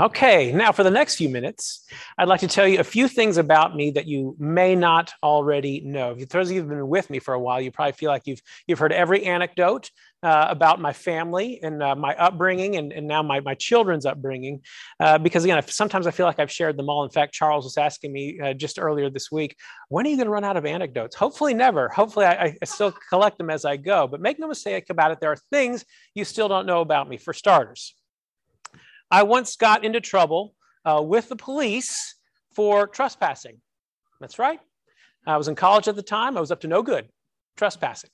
Okay, now for the next few minutes, I'd like to tell you a few things about me that you may not already know. If those of you have been with me for a while, you probably feel like you've you've heard every anecdote uh, about my family and uh, my upbringing, and, and now my my children's upbringing. Uh, because again, sometimes I feel like I've shared them all. In fact, Charles was asking me uh, just earlier this week, when are you going to run out of anecdotes? Hopefully, never. Hopefully, I, I still collect them as I go. But make no mistake about it, there are things you still don't know about me. For starters. I once got into trouble uh, with the police for trespassing. That's right. I was in college at the time. I was up to no good trespassing.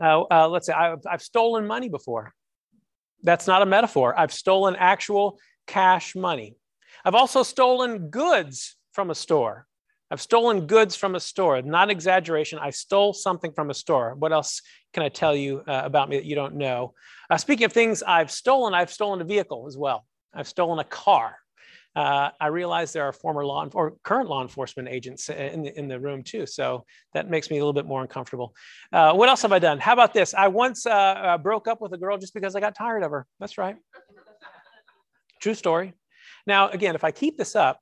Uh, uh, let's say I've, I've stolen money before. That's not a metaphor. I've stolen actual cash money. I've also stolen goods from a store. I've stolen goods from a store. Not exaggeration. I stole something from a store. What else can I tell you uh, about me that you don't know? Uh, speaking of things I've stolen, I've stolen a vehicle as well. I've stolen a car. Uh, I realize there are former law or current law enforcement agents in the, in the room too. So that makes me a little bit more uncomfortable. Uh, what else have I done? How about this? I once uh, uh broke up with a girl just because I got tired of her. That's right. True story. Now, again, if I keep this up,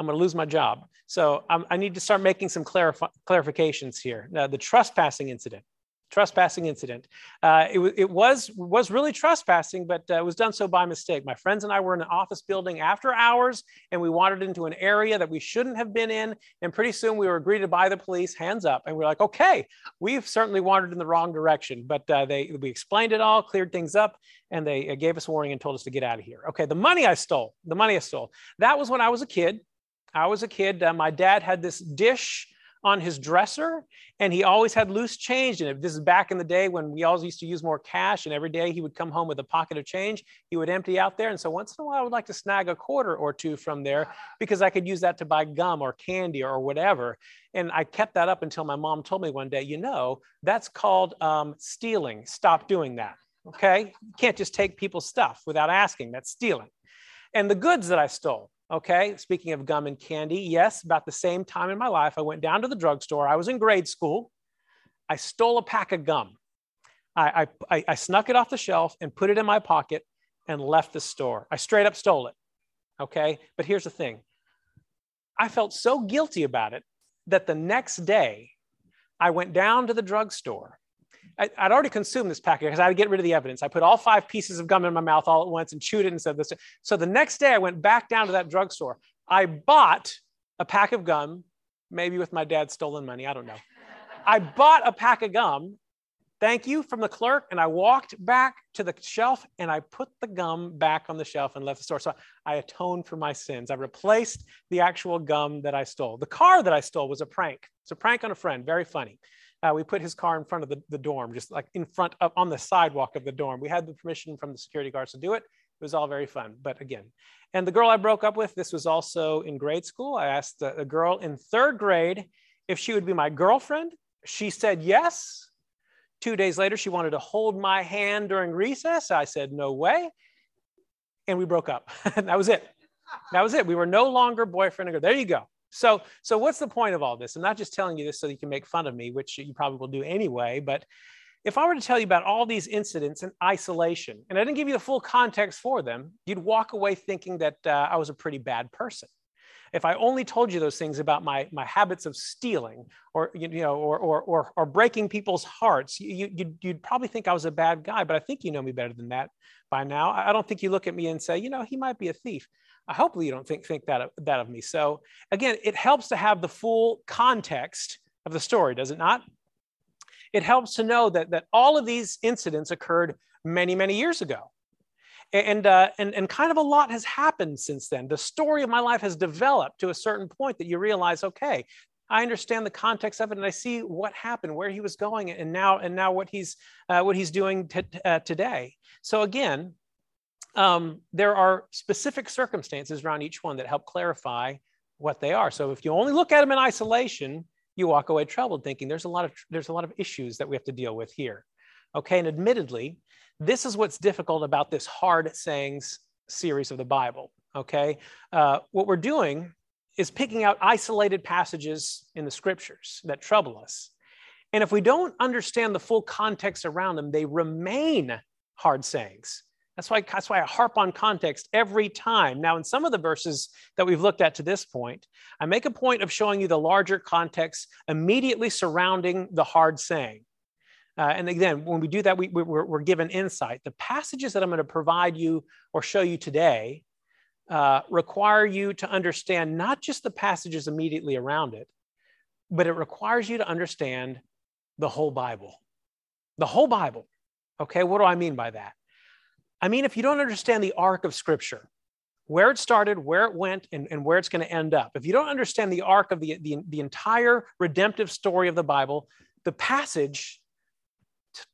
I'm going to lose my job. So um, I need to start making some clarif- clarifications here. Now, the trespassing incident trespassing incident. Uh, it, it, was was really trespassing, but uh, it was done so by mistake. My friends and I were in an office building after hours, and we wandered into an area that we shouldn't have been in. And pretty soon we were greeted by the police, hands up, and we are like, "Okay, we've certainly wandered in the wrong direction." But uh, they we explained it all, cleared things up, and they uh, gave us warning and told us to get out of here. Okay, the money I stole, the money I stole, that was when I was a kid. I was a kid. Uh, my dad had this dish on his dresser and he always had loose change in it. This is back in the day when we always used to use more cash and every day he would come home with a pocket of change. He would empty out there. And so once in a while I would like to snag a quarter or two from there because I could use that to buy gum or candy or whatever. And I kept that up until my mom told me one day, you know, that's called um, stealing. Stop doing that. Okay. You can't just take people's stuff without asking. That's stealing. And the goods that I stole, Okay, speaking of gum and candy, yes, about the same time in my life, I went down to the drugstore. I was in grade school. I stole a pack of gum. I, I, I snuck it off the shelf and put it in my pocket and left the store. I straight up stole it. Okay, but here's the thing I felt so guilty about it that the next day I went down to the drugstore I, would already consumed this packet because I had to get rid of the evidence. I put all five pieces of gum in my mouth all at once and chewed it and said this. So the next day I went back down to that drugstore. I bought a pack of gum, maybe with my dad's stolen money. I don't know. I bought a pack of gum. Thank you from the clerk. And I walked back to the shelf and I put the gum back on the shelf and left the store. So I atoned for my sins. I replaced the actual gum that I stole. The car that I stole was a prank. It's a prank on a friend. Very funny uh, we put his car in front of the, the dorm, just like in front of on the sidewalk of the dorm. We had the permission from the security guards to do it. It was all very fun. But again, and the girl I broke up with, this was also in grade school. I asked a, a girl in third grade if she would be my girlfriend. She said yes. Two days later, she wanted to hold my hand during recess. I said, no way. And we broke up. that was it. That was it. We were no longer boyfriend and girl. There you go. So, so what's the point of all this? I'm not just telling you this so you can make fun of me, which you probably will do anyway, but if I were to tell you about all these incidents in isolation, and I didn't give you the full context for them, you'd walk away thinking that uh, I was a pretty bad person. If I only told you those things about my, my habits of stealing or, you know, or, or, or, or breaking people's hearts, you, you'd, you'd probably think I was a bad guy, but I think you know me better than that by now. I don't think you look at me and say, you know, he might be a thief. Hopefully you don't think, think that, of, that of me. So again, it helps to have the full context of the story, does it not? It helps to know that, that all of these incidents occurred many, many years ago. And, uh, and, and kind of a lot has happened since then. The story of my life has developed to a certain point that you realize, okay, I understand the context of it, and I see what happened, where he was going, and now and now what he's uh, what he's doing t- uh, today. So again, um, there are specific circumstances around each one that help clarify what they are. So if you only look at them in isolation, you walk away troubled thinking there's a lot of there's a lot of issues that we have to deal with here. Okay, and admittedly, this is what's difficult about this hard sayings series of the Bible. Okay, uh, what we're doing is picking out isolated passages in the scriptures that trouble us. And if we don't understand the full context around them, they remain hard sayings That's why, that's why I harp on context every time. Now, in some of the verses that we've looked at to this point, I make a point of showing you the larger context immediately surrounding the hard saying. Uh, and again, when we do that, we, we're, we're, given insight. The passages that I'm going to provide you or show you today uh, require you to understand not just the passages immediately around it, but it requires you to understand the whole Bible. The whole Bible. Okay, what do I mean by that? I mean, if you don't understand the arc of Scripture, where it started, where it went, and, and where it's going to end up, if you don't understand the arc of the, the, the entire redemptive story of the Bible, the passage,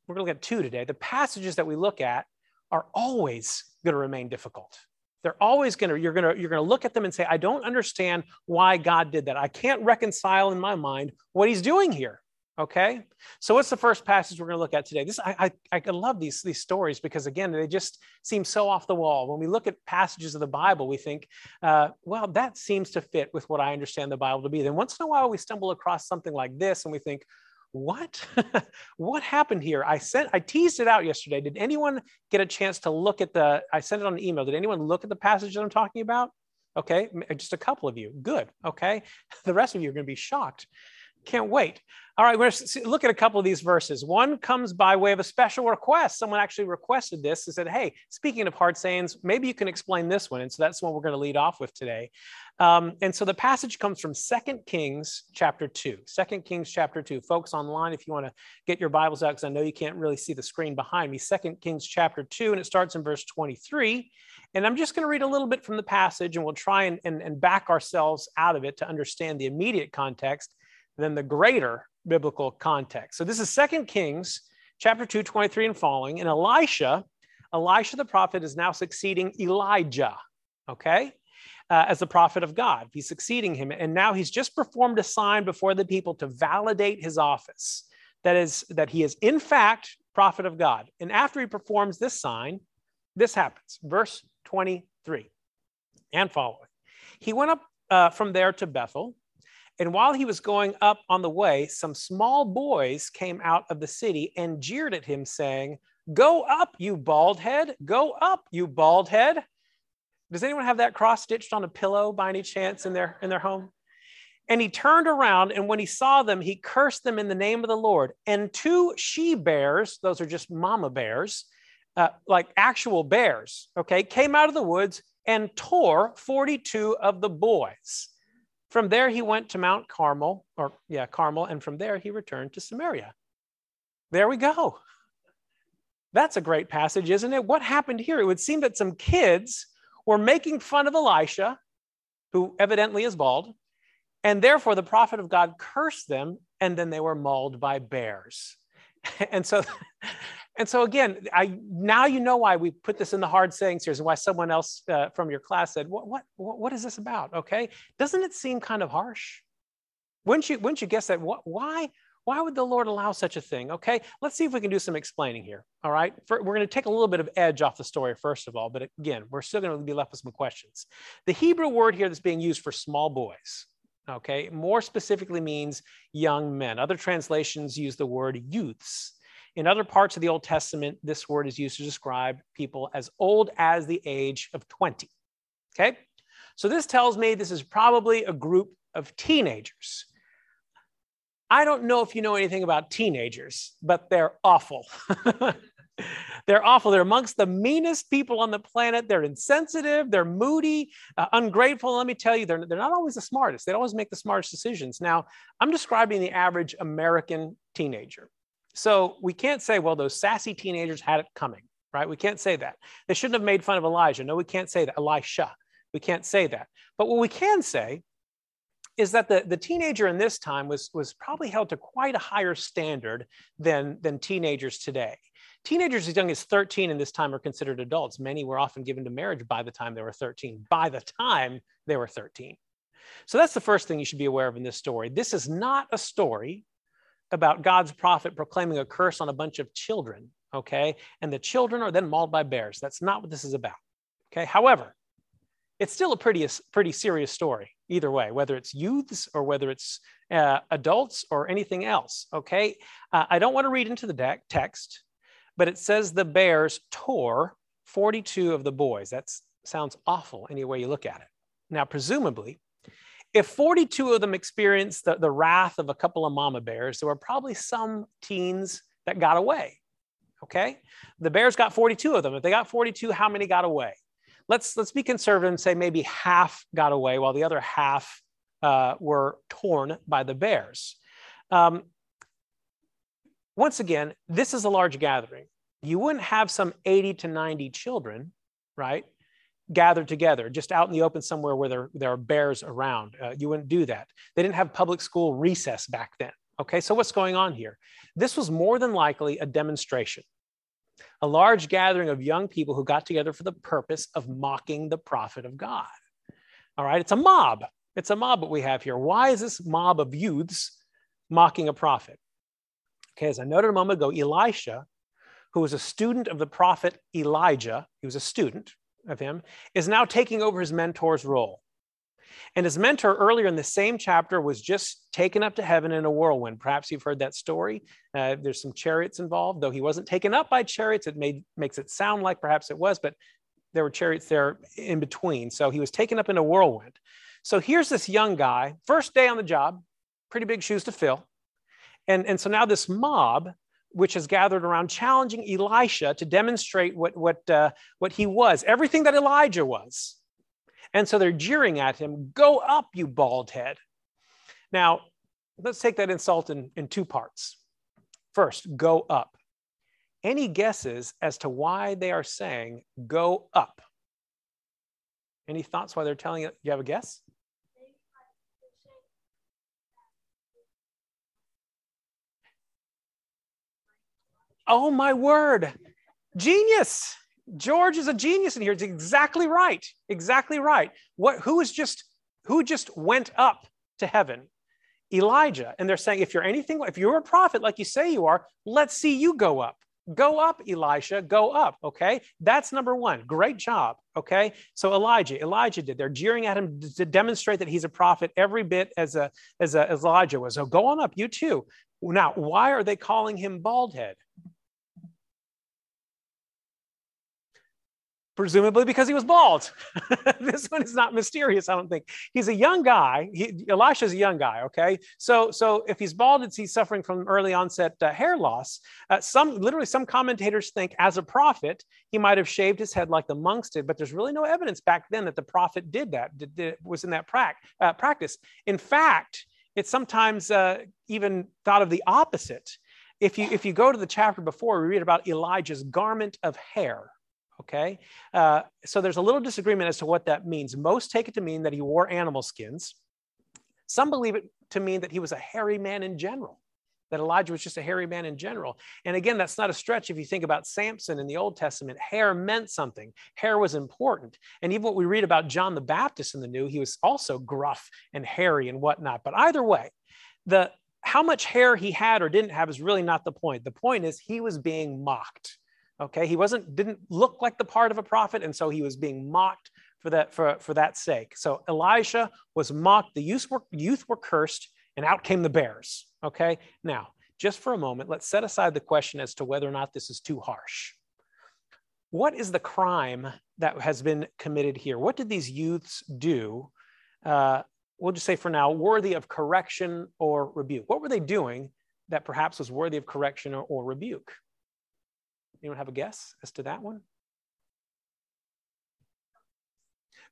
we're going to look at two today, the passages that we look at are always going to remain difficult. They're always going to, you're going to, you're going to look at them and say, I don't understand why God did that. I can't reconcile in my mind what he's doing here. Okay, so what's the first passage we're going to look at today? This I, I, I love these these stories because again they just seem so off the wall. When we look at passages of the Bible, we think, uh, well, that seems to fit with what I understand the Bible to be. Then once in a while we stumble across something like this, and we think, what what happened here? I sent I teased it out yesterday. Did anyone get a chance to look at the? I sent it on an email. Did anyone look at the passage that I'm talking about? Okay, just a couple of you. Good. Okay, the rest of you are going to be shocked. Can't wait. All right, we're to look at a couple of these verses. One comes by way of a special request. Someone actually requested this and said, Hey, speaking of hard sayings, maybe you can explain this one. And so that's the one we're going to lead off with today. Um, and so the passage comes from Second Kings chapter 2. 2 Kings chapter 2. Folks online, if you want to get your Bibles out, because I know you can't really see the screen behind me. Second Kings chapter 2, and it starts in verse 23. And I'm just going to read a little bit from the passage, and we'll try and, and, and back ourselves out of it to understand the immediate context than the greater biblical context. So this is Second Kings chapter 2, 23 and following. And Elisha, Elisha the prophet is now succeeding Elijah, okay, uh, as the prophet of God. He's succeeding him. And now he's just performed a sign before the people to validate his office. That is, that he is in fact prophet of God. And after he performs this sign, this happens. Verse 23 and following. He went up uh, from there to Bethel and while he was going up on the way, some small boys came out of the city and jeered at him, saying, Go up, you bald head. Go up, you bald head. Does anyone have that cross stitched on a pillow by any chance in their, in their home? And he turned around, and when he saw them, he cursed them in the name of the Lord. And two she bears, those are just mama bears, uh, like actual bears, okay, came out of the woods and tore 42 of the boys. From there, he went to Mount Carmel, or yeah, Carmel, and from there, he returned to Samaria. There we go. That's a great passage, isn't it? What happened here? It would seem that some kids were making fun of Elisha, who evidently is bald, and therefore the prophet of God cursed them, and then they were mauled by bears. and so and so again, I now you know why we put this in the hard sayings here, and why someone else uh, from your class said, what, what, what is this about? Okay. Doesn't it seem kind of harsh? Wouldn't you, wouldn't you guess that? What, why, why would the Lord allow such a thing? Okay. Let's see if we can do some explaining here. All right. For, we're going to take a little bit of edge off the story, first of all, but again, we're still going to be left with some questions. The Hebrew word here that's being used for small boys, okay, more specifically means young men. Other translations use the word youths. In other parts of the Old Testament, this word is used to describe people as old as the age of 20. Okay? So this tells me this is probably a group of teenagers. I don't know if you know anything about teenagers, but they're awful. they're awful. They're amongst the meanest people on the planet. They're insensitive, they're moody, uh, ungrateful. Let me tell you, they're, they're not always the smartest. They always make the smartest decisions. Now, I'm describing the average American teenager. So we can't say, well, those sassy teenagers had it coming, right? We can't say that. They shouldn't have made fun of Elijah. No, we can't say that. Elisha. We can't say that. But what we can say is that the, the teenager in this time was, was probably held to quite a higher standard than, than teenagers today. Teenagers as young as 13 in this time are considered adults. Many were often given to marriage by the time they were 13, by the time they were 13. So that's the first thing you should be aware of in this story. This is not a story about God's prophet proclaiming a curse on a bunch of children, okay? And the children are then mauled by bears. That's not what this is about, okay? However, it's still a pretty, pretty serious story, either way, whether it's youths or whether it's uh, adults or anything else, okay? Uh, I don't want to read into the deck, text, but it says the bears tore 42 of the boys. That sounds awful any way you look at it. Now, presumably, if 42 of them experienced the, the wrath of a couple of mama bears, there were probably some teens that got away. Okay? The bears got 42 of them. If they got 42, how many got away? Let's, let's be conservative and say maybe half got away while the other half uh, were torn by the bears. Um, once again, this is a large gathering. You wouldn't have some 80 to 90 children, right, gathered together just out in the open somewhere where there, there are bears around. Uh, you wouldn't do that. They didn't have public school recess back then. Okay, so what's going on here? This was more than likely a demonstration, a large gathering of young people who got together for the purpose of mocking the prophet of God. All right, it's a mob. It's a mob that we have here. Why is this mob of youths mocking a prophet? Okay, as I noted a moment ago, Elisha, who was a student of the prophet Elijah, he was a student of him, is now taking over his mentor's role. And his mentor earlier in the same chapter was just taken up to heaven in a whirlwind. Perhaps you've heard that story. Uh, there's some chariots involved, though he wasn't taken up by chariots. It made, makes it sound like perhaps it was, but there were chariots there in between. So he was taken up in a whirlwind. So here's this young guy, first day on the job, pretty big shoes to fill. And, and so now this mob, which has gathered around challenging Elisha to demonstrate what, what, uh, what he was, everything that Elijah was. And so they're jeering at him, Go up, you bald head. Now, let's take that insult in, in two parts. First, go up. Any guesses as to why they are saying go up? Any thoughts why they're telling it? You have a guess? Oh my word. Genius. George is a genius in here. It's exactly right. Exactly right. What who is just who just went up to heaven? Elijah. And they're saying, if you're anything, if you're a prophet like you say you are, let's see you go up. Go up, Elisha, go up. Okay. That's number one. Great job. Okay. So Elijah, Elijah did. They're jeering at him to demonstrate that he's a prophet every bit as a as, a, as Elijah was. So go on up, you too. Now, why are they calling him bald head? Presumably because he was bald. this one is not mysterious, I don't think. He's a young guy. He, Elisha's a young guy, okay? So, so if he's bald, it's he's suffering from early onset uh, hair loss. Uh, some, literally, some commentators think as a prophet, he might have shaved his head like the monks did, but there's really no evidence back then that the prophet did that, did, did, was in that pra- uh, practice. In fact, it's sometimes uh, even thought of the opposite. If you, if you go to the chapter before, we read about Elijah's garment of hair okay? Uh, so there's a little disagreement as to what that means. Most take it to mean that he wore animal skins. Some believe it to mean that he was a hairy man in general, that Elijah was just a hairy man in general. And again, that's not a stretch if you think about Samson in the Old Testament. Hair meant something, hair was important. And even what we read about John the Baptist in the New, he was also gruff and hairy and whatnot. But either way, the how much hair he had or didn't have is really not the point. The point is he was being mocked okay he wasn't didn't look like the part of a prophet and so he was being mocked for that for, for that sake. So elisha was mocked the youth were, youth were cursed and out came the bears okay? Now just for a moment let's set aside the question as to whether or not this is too harsh. What is the crime that has been committed here? What did these youths do uh, we'll just say for now worthy of correction or rebuke? What were they doing that perhaps was worthy of correction or, or rebuke Anyone have a guess as to that one?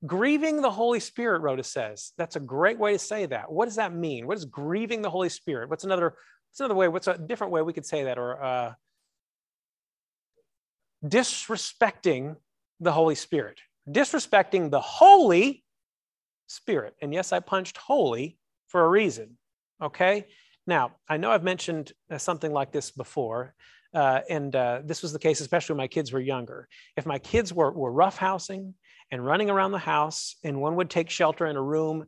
Grieving the Holy Spirit, Rhoda says. That's a great way to say that. What does that mean? What is grieving the Holy Spirit? What's another, what's another way? What's a different way we could say that? Or uh, disrespecting the Holy Spirit. Disrespecting the Holy Spirit. And yes, I punched holy for a reason. Okay. Now, I know I've mentioned uh, something like this before. Uh, and uh, this was the case, especially when my kids were younger. If my kids were, were roughhousing and running around the house, and one would take shelter in a room,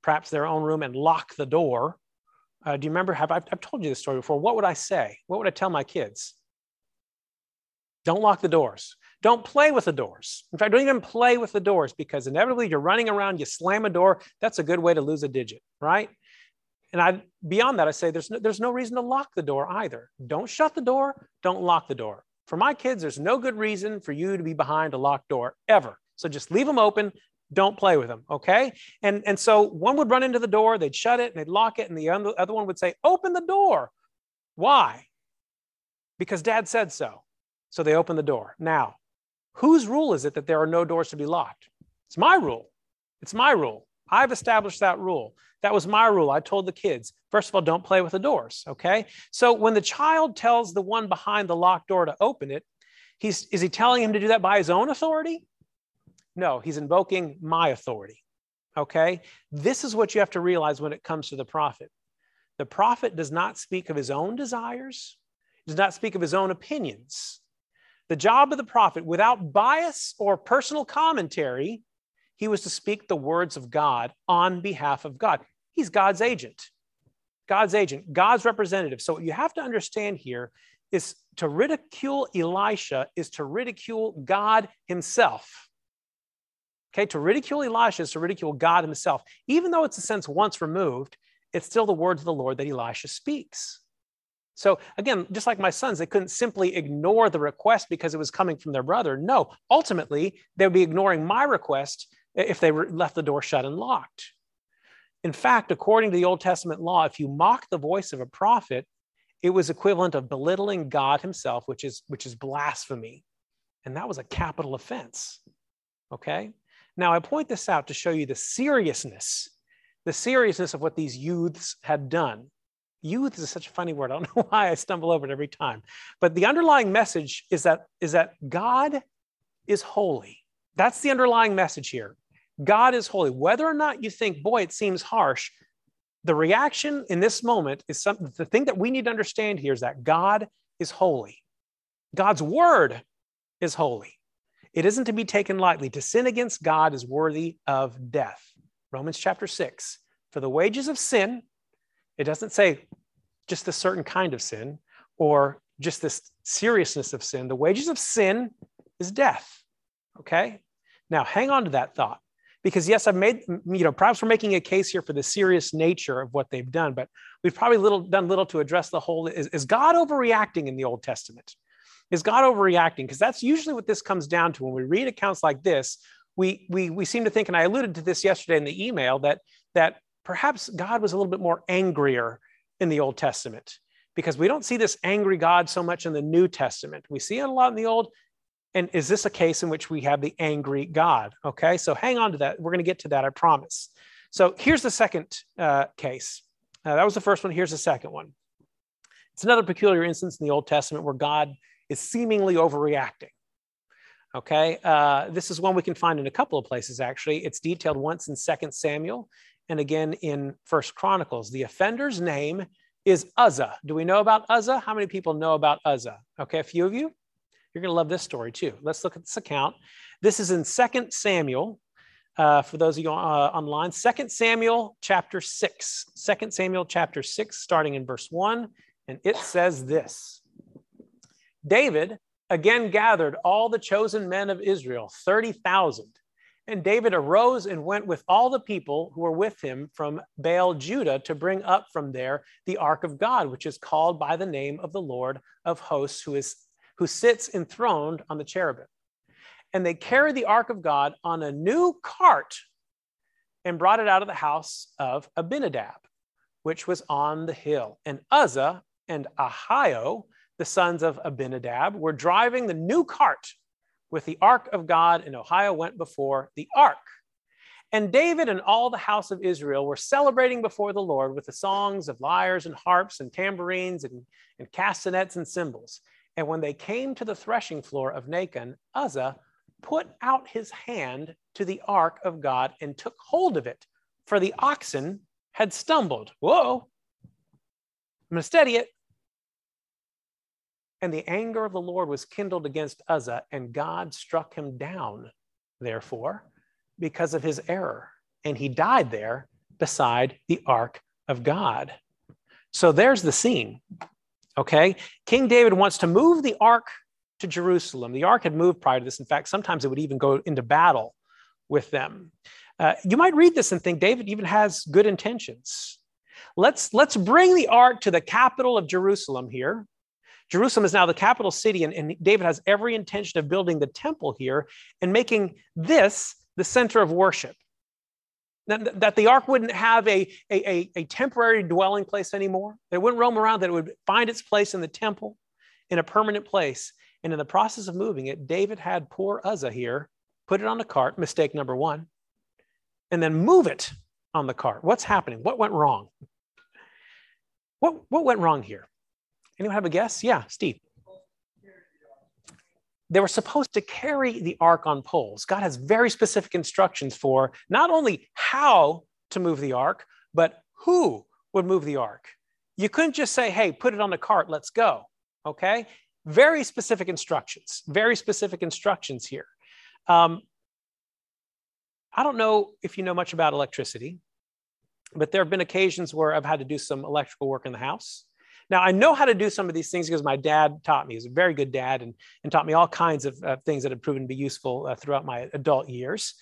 perhaps their own room, and lock the door. Uh, do you remember? Have I've, I've told you this story before? What would I say? What would I tell my kids? Don't lock the doors. Don't play with the doors. In fact, don't even play with the doors because inevitably you're running around, you slam a door. That's a good way to lose a digit, right? And I beyond that, I say there's no, there's no reason to lock the door either. Don't shut the door, don't lock the door. For my kids, there's no good reason for you to be behind a locked door ever. So just leave them open. Don't play with them. Okay. And, and so one would run into the door, they'd shut it and they'd lock it. And the other one would say, Open the door. Why? Because dad said so. So they open the door. Now, whose rule is it that there are no doors to be locked? It's my rule. It's my rule. I've established that rule. That was my rule. I told the kids, first of all, don't play with the doors. Okay. So when the child tells the one behind the locked door to open it, he's, is he telling him to do that by his own authority? No, he's invoking my authority. Okay. This is what you have to realize when it comes to the prophet. The prophet does not speak of his own desires, does not speak of his own opinions. The job of the prophet, without bias or personal commentary, he was to speak the words of God on behalf of God. He's God's agent. God's agent, God's representative. So, what you have to understand here is to ridicule Elisha is to ridicule God himself. Okay, to ridicule Elisha is to ridicule God himself. Even though it's a sense once removed, it's still the words of the Lord that Elisha speaks. So again, just like my sons, they couldn't simply ignore the request because it was coming from their brother. No, ultimately, they would be ignoring my request if they left the door shut and locked. In fact, according to the Old Testament law, if you mock the voice of a prophet, it was equivalent of belittling God himself, which is, which is blasphemy. And that was a capital offense. Okay? Now, I point this out to show you the seriousness, the seriousness of what these youths had done. Youth is such a funny word. I don't know why I stumble over it every time. But the underlying message is that, is that God is holy. That's the underlying message here. God is holy. Whether or not you think, boy, it seems harsh, the reaction in this moment is something, the thing that we need to understand here is that God is holy. God's word is holy. It isn't to be taken lightly. To sin against God is worthy of death. Romans chapter 6. For the wages of sin, it doesn't say just a certain kind of sin or just this seriousness of sin. The wages of sin is death. Okay? Now, hang on to that thought because yes i've made you know perhaps we're making a case here for the serious nature of what they've done but we've probably little done little to address the whole is, is god overreacting in the old testament? Is god overreacting? Because that's usually what this comes down to. When we read accounts like this we, we we seem to think and i alluded to this yesterday in the email that that perhaps god was a little bit more angrier in the old testament. Because we don't see this angry god so much in the new testament. We see it a lot in the old and is this a case in which we have the angry God? Okay, so hang on to that. We're going to get to that, I promise. So here's the second uh, case. Uh, that was the first one. Here's the second one. It's another peculiar instance in the Old Testament where God is seemingly overreacting. Okay, uh, this is one we can find in a couple of places actually. It's detailed once in Second Samuel and again in First Chronicles. The offender's name is Uzzah. Do we know about Uzzah? How many people know about Uzzah? Okay, a few of you. You're going to love this story too. Let's look at this account. This is in Second Samuel. Uh, for those of you uh, online, Second Samuel chapter 6. 2 Samuel chapter 6, starting in verse 1. And it says this David again gathered all the chosen men of Israel, 30,000. And David arose and went with all the people who were with him from Baal Judah to bring up from there the ark of God, which is called by the name of the Lord of hosts, who is who sits enthroned on the cherubim. And they carried the ark of God on a new cart and brought it out of the house of Abinadab, which was on the hill. And Uzzah and Ahio, the sons of Abinadab, were driving the new cart with the ark of God, and Ahio went before the ark. And David and all the house of Israel were celebrating before the Lord with the songs of lyres and harps and tambourines and, and castanets and cymbals. And when they came to the threshing floor of Nacon, Uzzah put out his hand to the ark of God and took hold of it, for the oxen had stumbled. Whoa, I'm going to steady it. And the anger of the Lord was kindled against Uzzah, and God struck him down, therefore, because of his error. And he died there beside the ark of God. So there's the scene. Okay? King David wants to move the ark to Jerusalem. The ark had moved prior to this. In fact, sometimes it would even go into battle with them. Uh, you might read this and think David even has good intentions. Let's, let's bring the ark to the capital of Jerusalem here Jerusalem is now the capital city, and, and David has every intention of building the temple here and making this the center of worship. That, the ark wouldn't have a, a, a, temporary dwelling place anymore. It wouldn't roam around, that it would find its place in the temple in a permanent place. And in the process of moving it, David had poor Uzzah here put it on the cart, mistake number one, and then move it on the cart. What's happening? What went wrong? What, what went wrong here? Anyone have a guess? Yeah, Steve. They were supposed to carry the ark on poles. God has very specific instructions for not only how to move the ark, but who would move the ark. You couldn't just say, hey, put it on the cart, let's go. Okay? Very specific instructions, very specific instructions here. Um, I don't know if you know much about electricity, but there have been occasions where I've had to do some electrical work in the house. Now, I know how to do some of these things because my dad taught me. He's a very good dad and, and taught me all kinds of uh, things that have proven to be useful uh, throughout my adult years.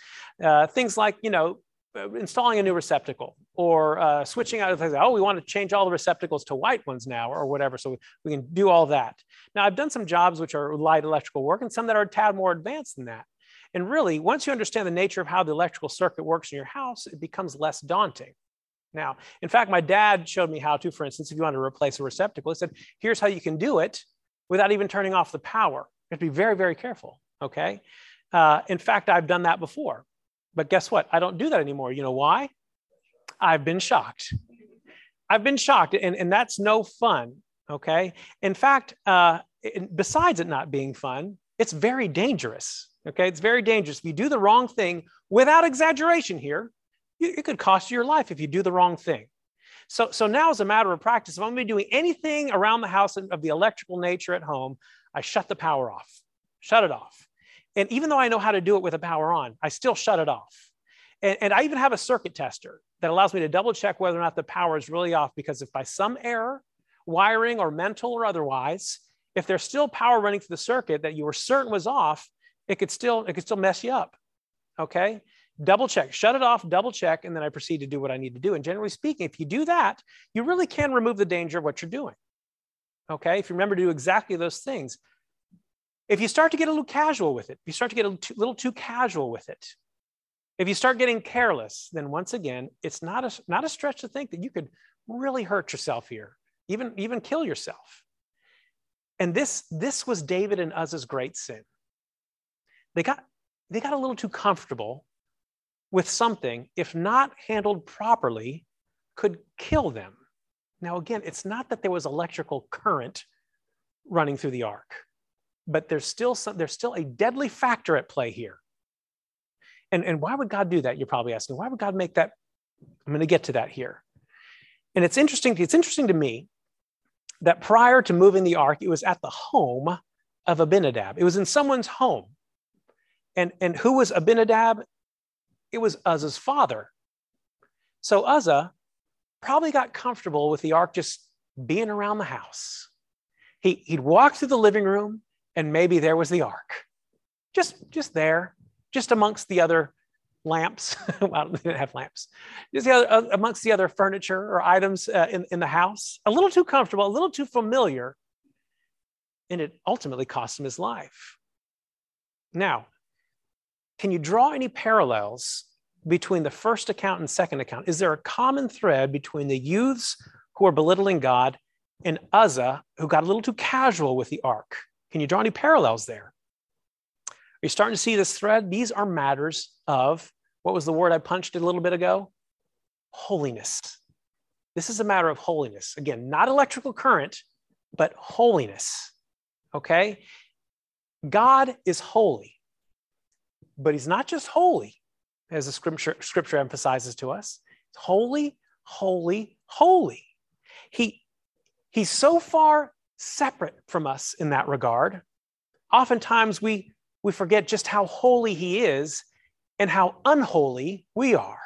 Uh, things like, you know, uh, installing a new receptacle or uh, switching out of things. Oh, we want to change all the receptacles to white ones now or whatever. So we can do all that. Now, I've done some jobs which are light electrical work and some that are a tad more advanced than that. And really, once you understand the nature of how the electrical circuit works in your house, it becomes less daunting. Now, in fact, my dad showed me how to, for instance, if you want to replace a receptacle, he said, here's how you can do it without even turning off the power. You have to be very, very careful, okay? Uh, in fact, I've done that before. But guess what? I don't do that anymore. You know why? I've been shocked. I've been shocked, and, and that's no fun, okay? In fact, uh, it, besides it not being fun, it's very dangerous, okay? It's very dangerous. If you do the wrong thing without exaggeration here, it could cost you your life if you do the wrong thing. So, so now, as a matter of practice, if I'm going to be doing anything around the house of the electrical nature at home, I shut the power off, shut it off. And even though I know how to do it with the power on, I still shut it off. And, and I even have a circuit tester that allows me to double check whether or not the power is really off. Because if by some error, wiring or mental or otherwise, if there's still power running through the circuit that you were certain was off, it could still it could still mess you up. Okay double check, shut it off, double check, and then I proceed to do what I need to do. And generally speaking, if you do that, you really can remove the danger of what you're doing. Okay, if you remember to do exactly those things. If you start to get a little casual with it, if you start to get a little too, casual with it, if you start getting careless, then once again, it's not a, not a stretch to think that you could really hurt yourself here, even, even kill yourself. And this, this was David and Uzzah's great sin. They got, they got a little too comfortable with something, if not handled properly, could kill them. Now, again, it's not that there was electrical current running through the ark, but there's still some, there's still a deadly factor at play here. And, and why would God do that? You're probably asking, why would God make that? I'm going to get to that here. And it's interesting, it's interesting to me that prior to moving the ark, it was at the home of Abinadab. It was in someone's home. And, and who was Abinadab? It was Uzzah's father. So Uzzah probably got comfortable with the ark just being around the house. He, he'd walk through the living room and maybe there was the ark. Just, just there, just amongst the other lamps. well, they didn't have lamps. Just the other, uh, amongst the other furniture or items uh, in, in the house. A little too comfortable, a little too familiar. And it ultimately cost him his life. Now, can you draw any parallels between the first account and second account? Is there a common thread between the youths who are belittling God and Uzzah, who got a little too casual with the ark? Can you draw any parallels there? Are you starting to see this thread? These are matters of what was the word I punched a little bit ago? Holiness. This is a matter of holiness. Again, not electrical current, but holiness. Okay? God is holy but he's not just holy, as the scripture, scripture emphasizes to us. Holy, holy, holy. He, he's so far separate from us in that regard. Oftentimes we, we forget just how holy he is and how unholy we are.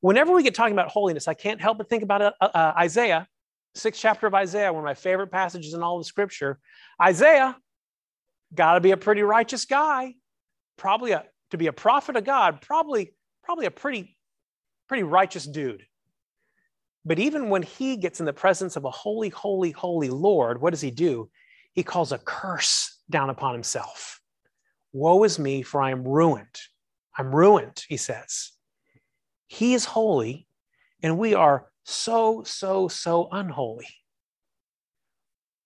Whenever we get talking about holiness, I can't help but think about uh, uh, Isaiah, sixth chapter of Isaiah, one of my favorite passages in all of the Scripture. Isaiah, got to be a pretty righteous guy probably a, to be a prophet of God, probably, probably a pretty, pretty righteous dude. But even when he gets in the presence of a holy, holy, holy Lord, what does he do? He calls a curse down upon himself. Woe is me, for I am ruined. I'm ruined, he says. He is holy, and we are so, so, so unholy.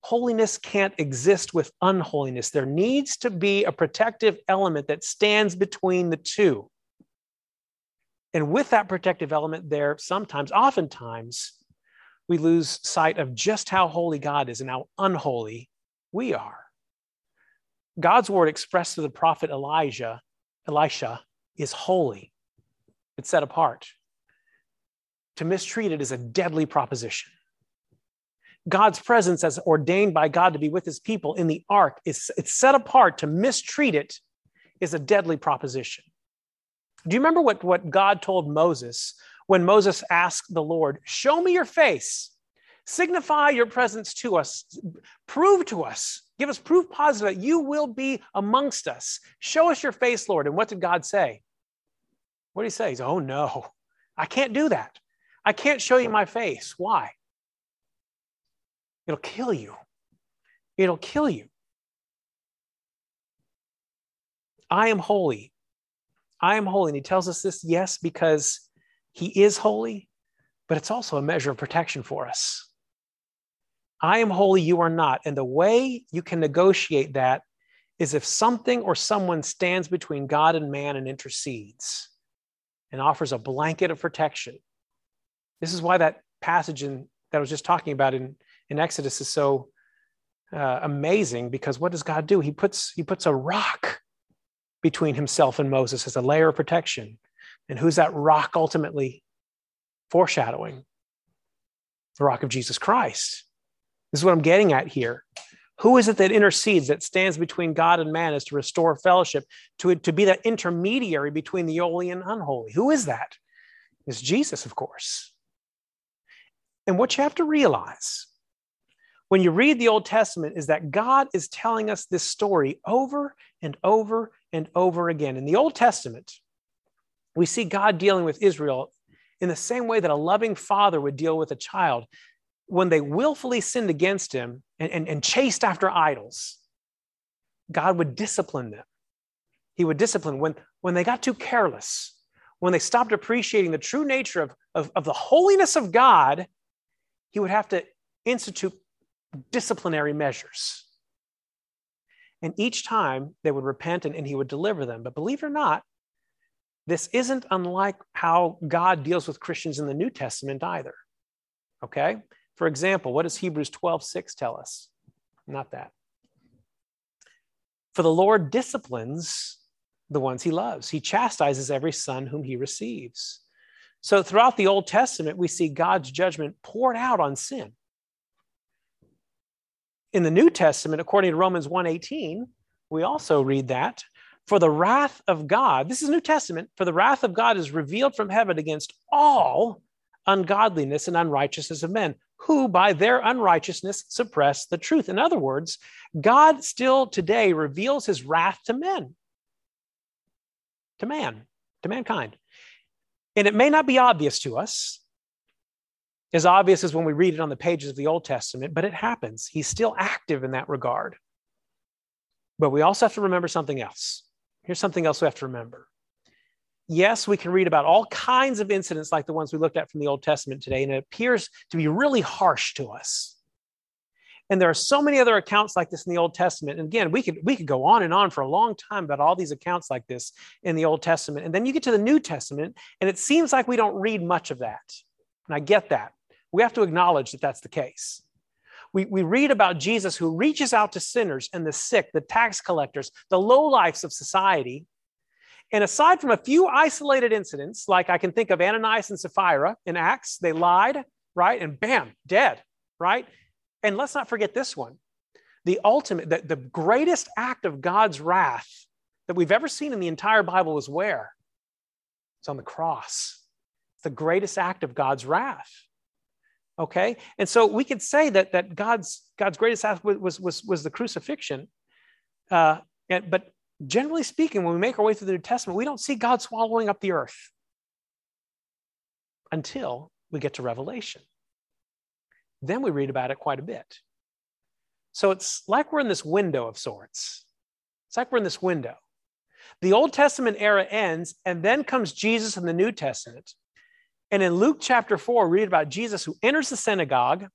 Holiness can't exist with unholiness. There needs to be a protective element that stands between the two. And with that protective element there, sometimes, oftentimes, we lose sight of just how holy God is and how unholy we are. God's word expressed to the prophet Elijah, Elisha, is holy. It's set apart. To mistreat it is a deadly proposition. God's presence, as ordained by God to be with his people in the ark, is it's set apart. To mistreat it is a deadly proposition. Do you remember what, what God told Moses when Moses asked the Lord, Show me your face, signify your presence to us, prove to us, give us proof positive that you will be amongst us. Show us your face, Lord. And what did God say? What did he say? He said, Oh, no, I can't do that. I can't show you my face. Why? It'll kill you. It'll kill you. I am holy. I am holy. And he tells us this, yes, because he is holy, but it's also a measure of protection for us. I am holy, you are not. And the way you can negotiate that is if something or someone stands between God and man and intercedes and offers a blanket of protection. This is why that passage in, that I was just talking about in in Exodus is so uh, amazing because what does God do? He puts he puts a rock between himself and Moses as a layer of protection. And who's that rock ultimately foreshadowing? The rock of Jesus Christ. This is what I'm getting at here. Who is it that intercedes, that stands between God and man, is to restore fellowship, to, to be that intermediary between the holy and unholy? Who is that? It's Jesus, of course. And what you have to realize when you read the Old Testament is that God is telling us this story over and over and over again. In the Old Testament, we see God dealing with Israel in the same way that a loving father would deal with a child when they willfully sinned against him and, and, and chased after idols. God would discipline them. He would discipline when, when they got too careless, when they stopped appreciating the true nature of, of, of the holiness of God, he would have to institute disciplinary measures. And each time they would repent and, and he would deliver them. But believe it or not, this isn't unlike how God deals with Christians in the New Testament either. Okay? For example, what does Hebrews 12 6 tell us? Not that. For the Lord disciplines the ones he loves, he chastises every son whom he receives. So throughout the Old Testament, we see God's judgment poured out on sin in the New Testament, according to Romans 1:18, we also read that for the wrath of God, this is New Testament, for the wrath of God is revealed from heaven against all ungodliness and unrighteousness of men, who by their unrighteousness suppress the truth. In other words, God still today reveals his wrath to men, to man, to mankind. And it may not be obvious to us, as obvious as when we read it on the pages of the Old Testament, but it happens. He's still active in that regard. But we also have to remember something else. Here's something else we have to remember. Yes, we can read about all kinds of incidents like the ones we looked at from the Old Testament today, and it appears to be really harsh to us. And there are so many other accounts like this in the Old Testament. And again, we could we could go on and on for a long time about all these accounts like this in the Old Testament. And then you get to the New Testament, and it seems like we don't read much of that. And I get that. We have to acknowledge that that's the case. We, we read about Jesus who reaches out to sinners and the sick, the tax collectors, the low lowlifes of society. And aside from a few isolated incidents, like I can think of Ananias and Sapphira in Acts, they lied, right? And bam, dead, right? And let's not forget this one the ultimate, the, the greatest act of God's wrath that we've ever seen in the entire Bible is where? It's on the cross. It's the greatest act of God's wrath okay and so we could say that that god's god's greatest act was was was the crucifixion uh, and, but generally speaking when we make our way through the new testament we don't see god swallowing up the earth until we get to Revelation. Then we read about it quite a bit. So it's like we're in this window of sorts. It's like we're in this window. The Old Testament era ends, and then comes Jesus in the New Testament. And in Luke chapter 4, we read about Jesus who enters the synagogue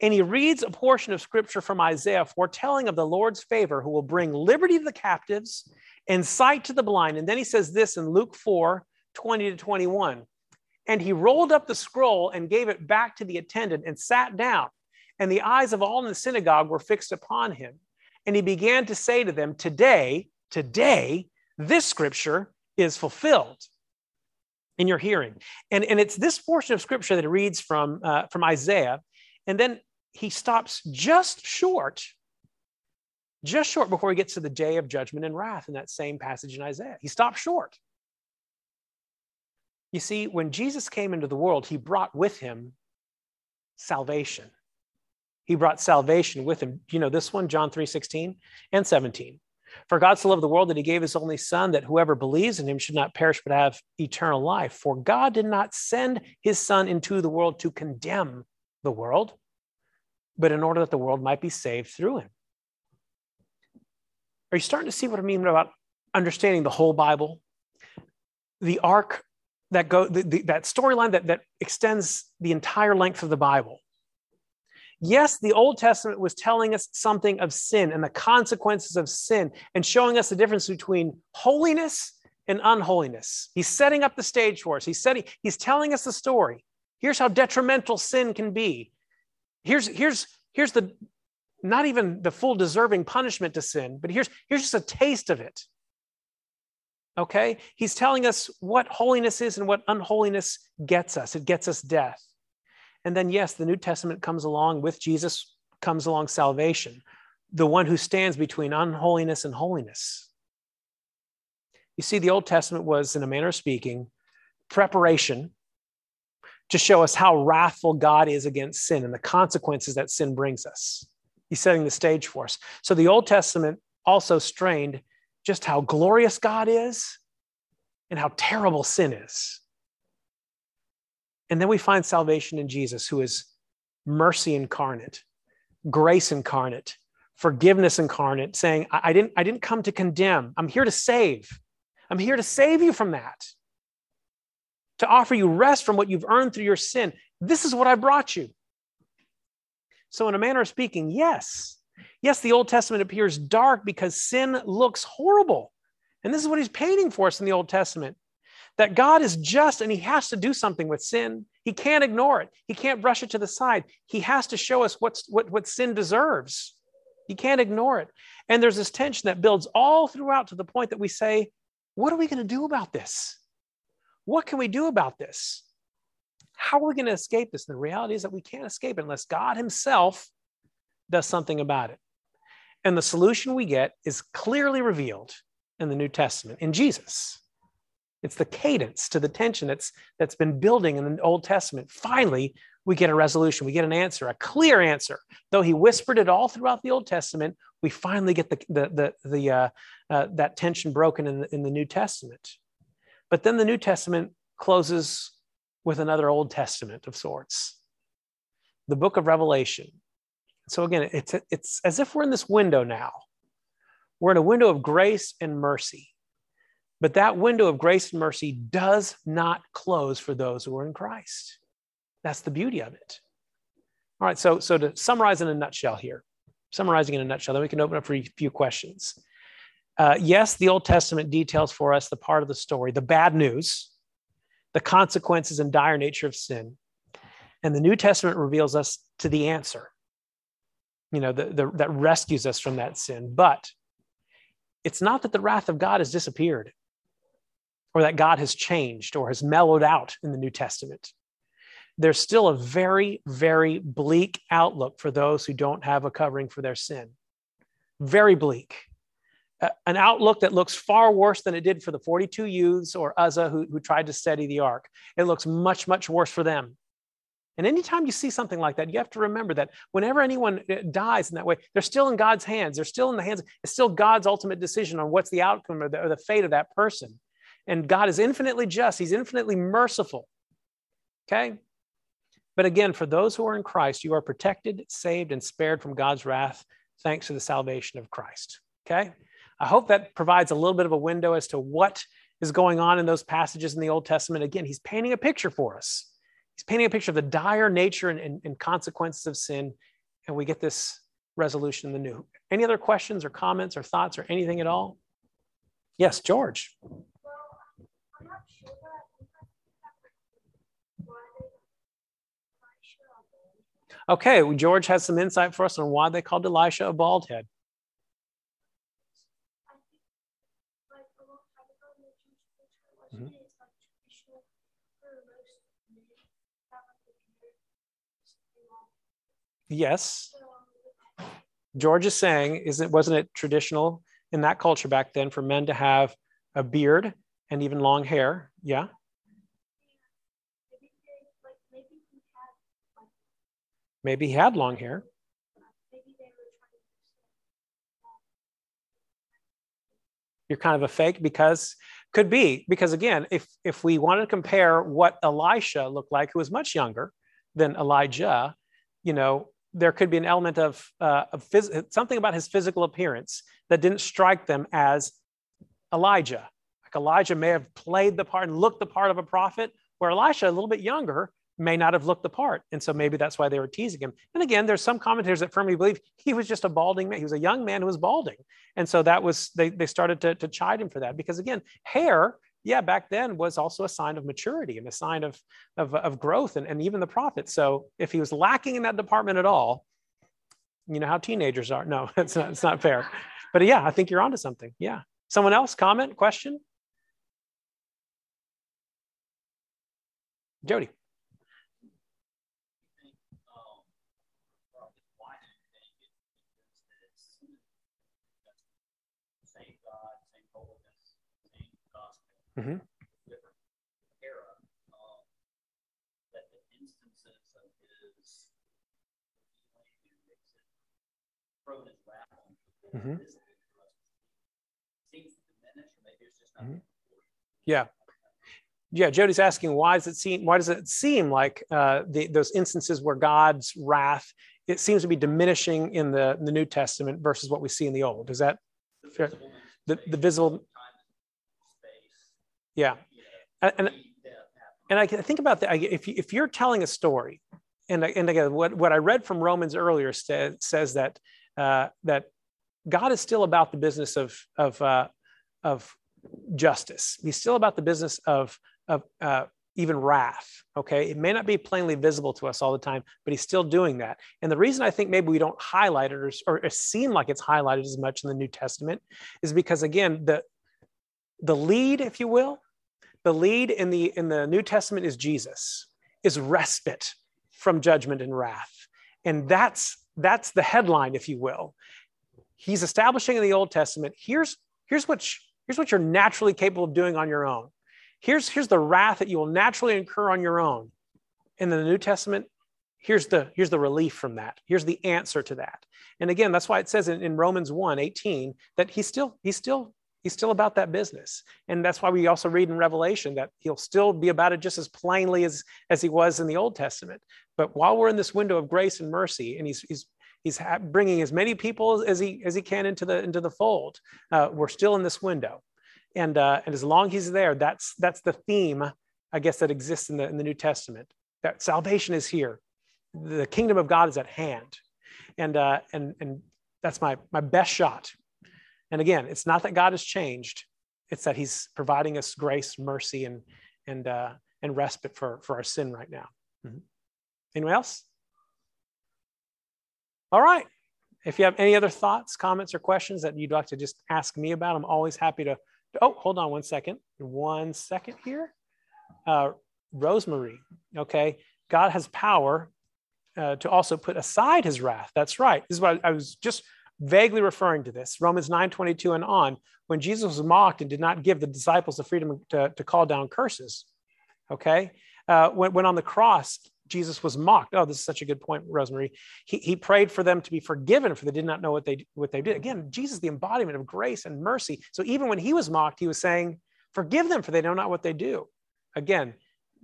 and he reads a portion of scripture from Isaiah foretelling of the Lord's favor who will bring liberty to the captives and sight to the blind. And then he says this in Luke 4 20 to 21. And he rolled up the scroll and gave it back to the attendant and sat down. And the eyes of all in the synagogue were fixed upon him. And he began to say to them, Today, today, this scripture is fulfilled in your hearing. And, and it's this portion of scripture that it reads from, uh, from Isaiah. And then he stops just short, just short before he gets to the day of judgment and wrath in that same passage in Isaiah. He stops short. You see, when Jesus came into the world, he brought with him salvation. He brought salvation with him. You know this one, John 3 16 and 17. For God so loved the world that he gave his only Son, that whoever believes in him should not perish but have eternal life. For God did not send his Son into the world to condemn the world, but in order that the world might be saved through him. Are you starting to see what I mean about understanding the whole Bible? The arc that go the, the, that storyline that, that extends the entire length of the Bible. Yes, the Old Testament was telling us something of sin and the consequences of sin and showing us the difference between holiness and unholiness. He's setting up the stage for us. He's setting, he's telling us the story. Here's how detrimental sin can be. Here's, here's, here's the not even the full deserving punishment to sin, but here's, here's just a taste of it. Okay? He's telling us what holiness is and what unholiness gets us. It gets us death. And then, yes, the New Testament comes along with Jesus, comes along salvation, the one who stands between unholiness and holiness. You see, the Old Testament was, in a manner of speaking, preparation to show us how wrathful God is against sin and the consequences that sin brings us. He's setting the stage for us. So the Old Testament also strained just how glorious God is and how terrible sin is. And then we find salvation in Jesus, who is mercy incarnate, grace incarnate, forgiveness incarnate, saying, I, I, didn't, I didn't come to condemn. I'm here to save. I'm here to save you from that, to offer you rest from what you've earned through your sin. This is what I brought you. So, in a manner of speaking, yes, yes, the Old Testament appears dark because sin looks horrible. And this is what he's painting for us in the Old Testament that God is just and he has to do something with sin. He can't ignore it, he can't brush it to the side. He has to show us what's, what, what sin deserves. He can't ignore it. And there's this tension that builds all throughout to the point that we say, what are we going to do about this? What can we do about this? How are we going to escape this? And the reality is that we can't escape unless God Himself does something about it. And the solution we get is clearly revealed in the New Testament in Jesus. It's the cadence to the tension that's that's been building in the Old Testament. Finally, we get a resolution. We get an answer, a clear answer. Though he whispered it all throughout the Old Testament, we finally get the the the, the uh, uh, that tension broken in the, in the New Testament. But then the New Testament closes with another Old Testament of sorts, the book of Revelation. So again, it's, it's as if we're in this window now. We're in a window of grace and mercy. But that window of grace and mercy does not close for those who are in Christ. That's the beauty of it. All right, so, so to summarize in a nutshell here, summarizing in a nutshell, then we can open up for a few questions. Uh, yes, the Old Testament details for us the part of the story, the bad news, the consequences and dire nature of sin. And the New Testament reveals us to the answer, you know, the, the, that rescues us from that sin. But it's not that the wrath of God has disappeared or that God has changed or has mellowed out in the New Testament. There's still a very, very bleak outlook for those who don't have a covering for their sin. Very bleak an outlook that looks far worse than it did for the 42 youths or Uzzah who, who tried to steady the ark. It looks much, much worse for them. And anytime you see something like that, you have to remember that whenever anyone uh, dies in that way, they're still in God's hands. They're still in the hands, it's still God's ultimate decision on what's the outcome or the, or the fate of that person. And God is infinitely just, He's infinitely merciful. Okay? But again, for those who are in Christ, you are protected, saved, and spared from God's wrath thanks to the salvation of Christ. Okay? I hope that provides a little bit of a window as to what is going on in those passages in the Old Testament. Again, he's painting a picture for us. He's painting a picture of the dire nature and, and, and consequences of sin, and we get this resolution in the new. Any other questions or comments or thoughts or anything at all? Yes, George. Okay, well, George has some insight for us on why they called Elisha a bald head. Mm-hmm. Yes. George is saying, is it wasn't it traditional in that culture back then for men to have a beard and even long hair? Yeah. Maybe he had long hair. You're kind of a fake because could be because again, if if we want to compare what Elisha looked like, who was much younger than Elijah, you know, there could be an element of, uh, of phys- something about his physical appearance that didn't strike them as Elijah. Like Elijah may have played the part and looked the part of a prophet, where Elisha, a little bit younger, may not have looked the part. And so maybe that's why they were teasing him. And again, there's some commentators that firmly believe he was just a balding man. He was a young man who was balding. And so that was, they, they started to, to chide him for that because again, hair, yeah, back then was also a sign of maturity and a sign of, of, of growth and, and even the prophet. So if he was lacking in that department at all, you know how teenagers are. No, it's not, it's not fair. But yeah, I think you're onto something. Yeah. Someone else comment, question? Jody. Mm-hmm. Mm-hmm. Mm-hmm. Yeah. Yeah, Jody's asking why does it seem why does it seem like uh, the, those instances where God's wrath it seems to be diminishing in the, the New Testament versus what we see in the Old? Is that the fair? The, the visible yeah. And, and I think about that. If, if you're telling a story, and, and again, what, what I read from Romans earlier says, says that, uh, that God is still about the business of, of, uh, of justice. He's still about the business of, of uh, even wrath. Okay. It may not be plainly visible to us all the time, but he's still doing that. And the reason I think maybe we don't highlight it or, or it seem like it's highlighted as much in the New Testament is because, again, the, the lead, if you will, the lead in the in the New Testament is Jesus, is respite from judgment and wrath. And that's that's the headline, if you will. He's establishing in the Old Testament, here's here's what here's what you're naturally capable of doing on your own. Here's here's the wrath that you will naturally incur on your own. In the New Testament, here's the here's the relief from that here's the answer to that and again that's why it says in, in romans 1 18 that he's still he's still he's still about that business. And that's why we also read in revelation that he'll still be about it just as plainly as as he was in the old testament. But while we're in this window of grace and mercy and he's he's he's bringing as many people as he as he can into the into the fold uh, we're still in this window. And uh, and as long as he's there that's that's the theme i guess that exists in the in the new testament that salvation is here. The kingdom of god is at hand. And uh, and and that's my my best shot and again, it's not that God has changed, it's that He's providing us grace, mercy, and, and, uh, and respite for, for our sin right now. Mm-hmm. Anyone else? All right. If you have any other thoughts, comments, or questions that you'd like to just ask me about, I'm always happy to. Oh, hold on one second. One second here. Uh, Rosemary, okay. God has power uh, to also put aside his wrath. That's right. This is what I, I was just vaguely referring to this, Romans 9 22 and on, when Jesus was mocked and did not give the disciples the freedom to, to call down curses. Okay? Uh, when, when on the cross, Jesus was mocked. Oh, this is such a good point, Rosemary. He, he prayed for them to be forgiven, for they did not know what they what they did. Again, Jesus, the embodiment of grace and mercy. So even when he was mocked, he was saying, "Forgive them, for they know not what they do." Again,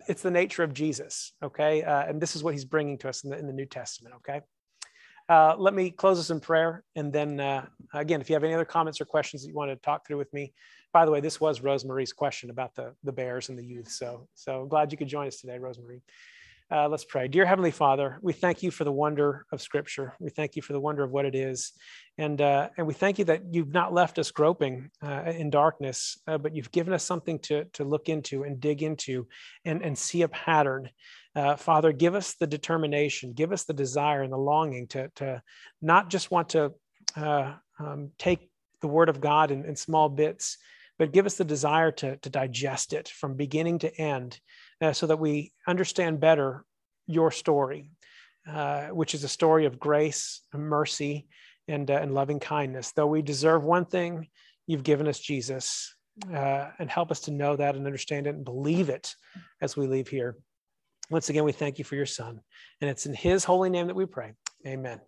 it's the nature of Jesus, okay? Uh, and this is what he's bringing to us in the, in the New Testament, okay? Uh, let me close us in prayer. And then, uh, again, if you have any other comments or questions that you want to talk through with me, by the way, this was Rosemarie's question about the, the bears and the youth. So, so glad you could join us today, Rosemarie. Uh, let's pray. Dear Heavenly Father, we thank you for the wonder of Scripture. We thank you for the wonder of what it is. And, uh, and we thank you that you've not left us groping uh, in darkness, uh, but you've given us something to, to look into and dig into and, and see a pattern. Uh, Father, give us the determination, give us the desire and the longing to, to not just want to uh, um, take the Word of God in, in small bits, but give us the desire to, to digest it from beginning to end uh, so that we understand better your story, uh, which is a story of grace, mercy, and, uh, and loving kindness. Though we deserve one thing, you've given us Jesus. Uh, and help us to know that and understand it and believe it as we leave here. Once again, we thank you for your son. And it's in his holy name that we pray. Amen.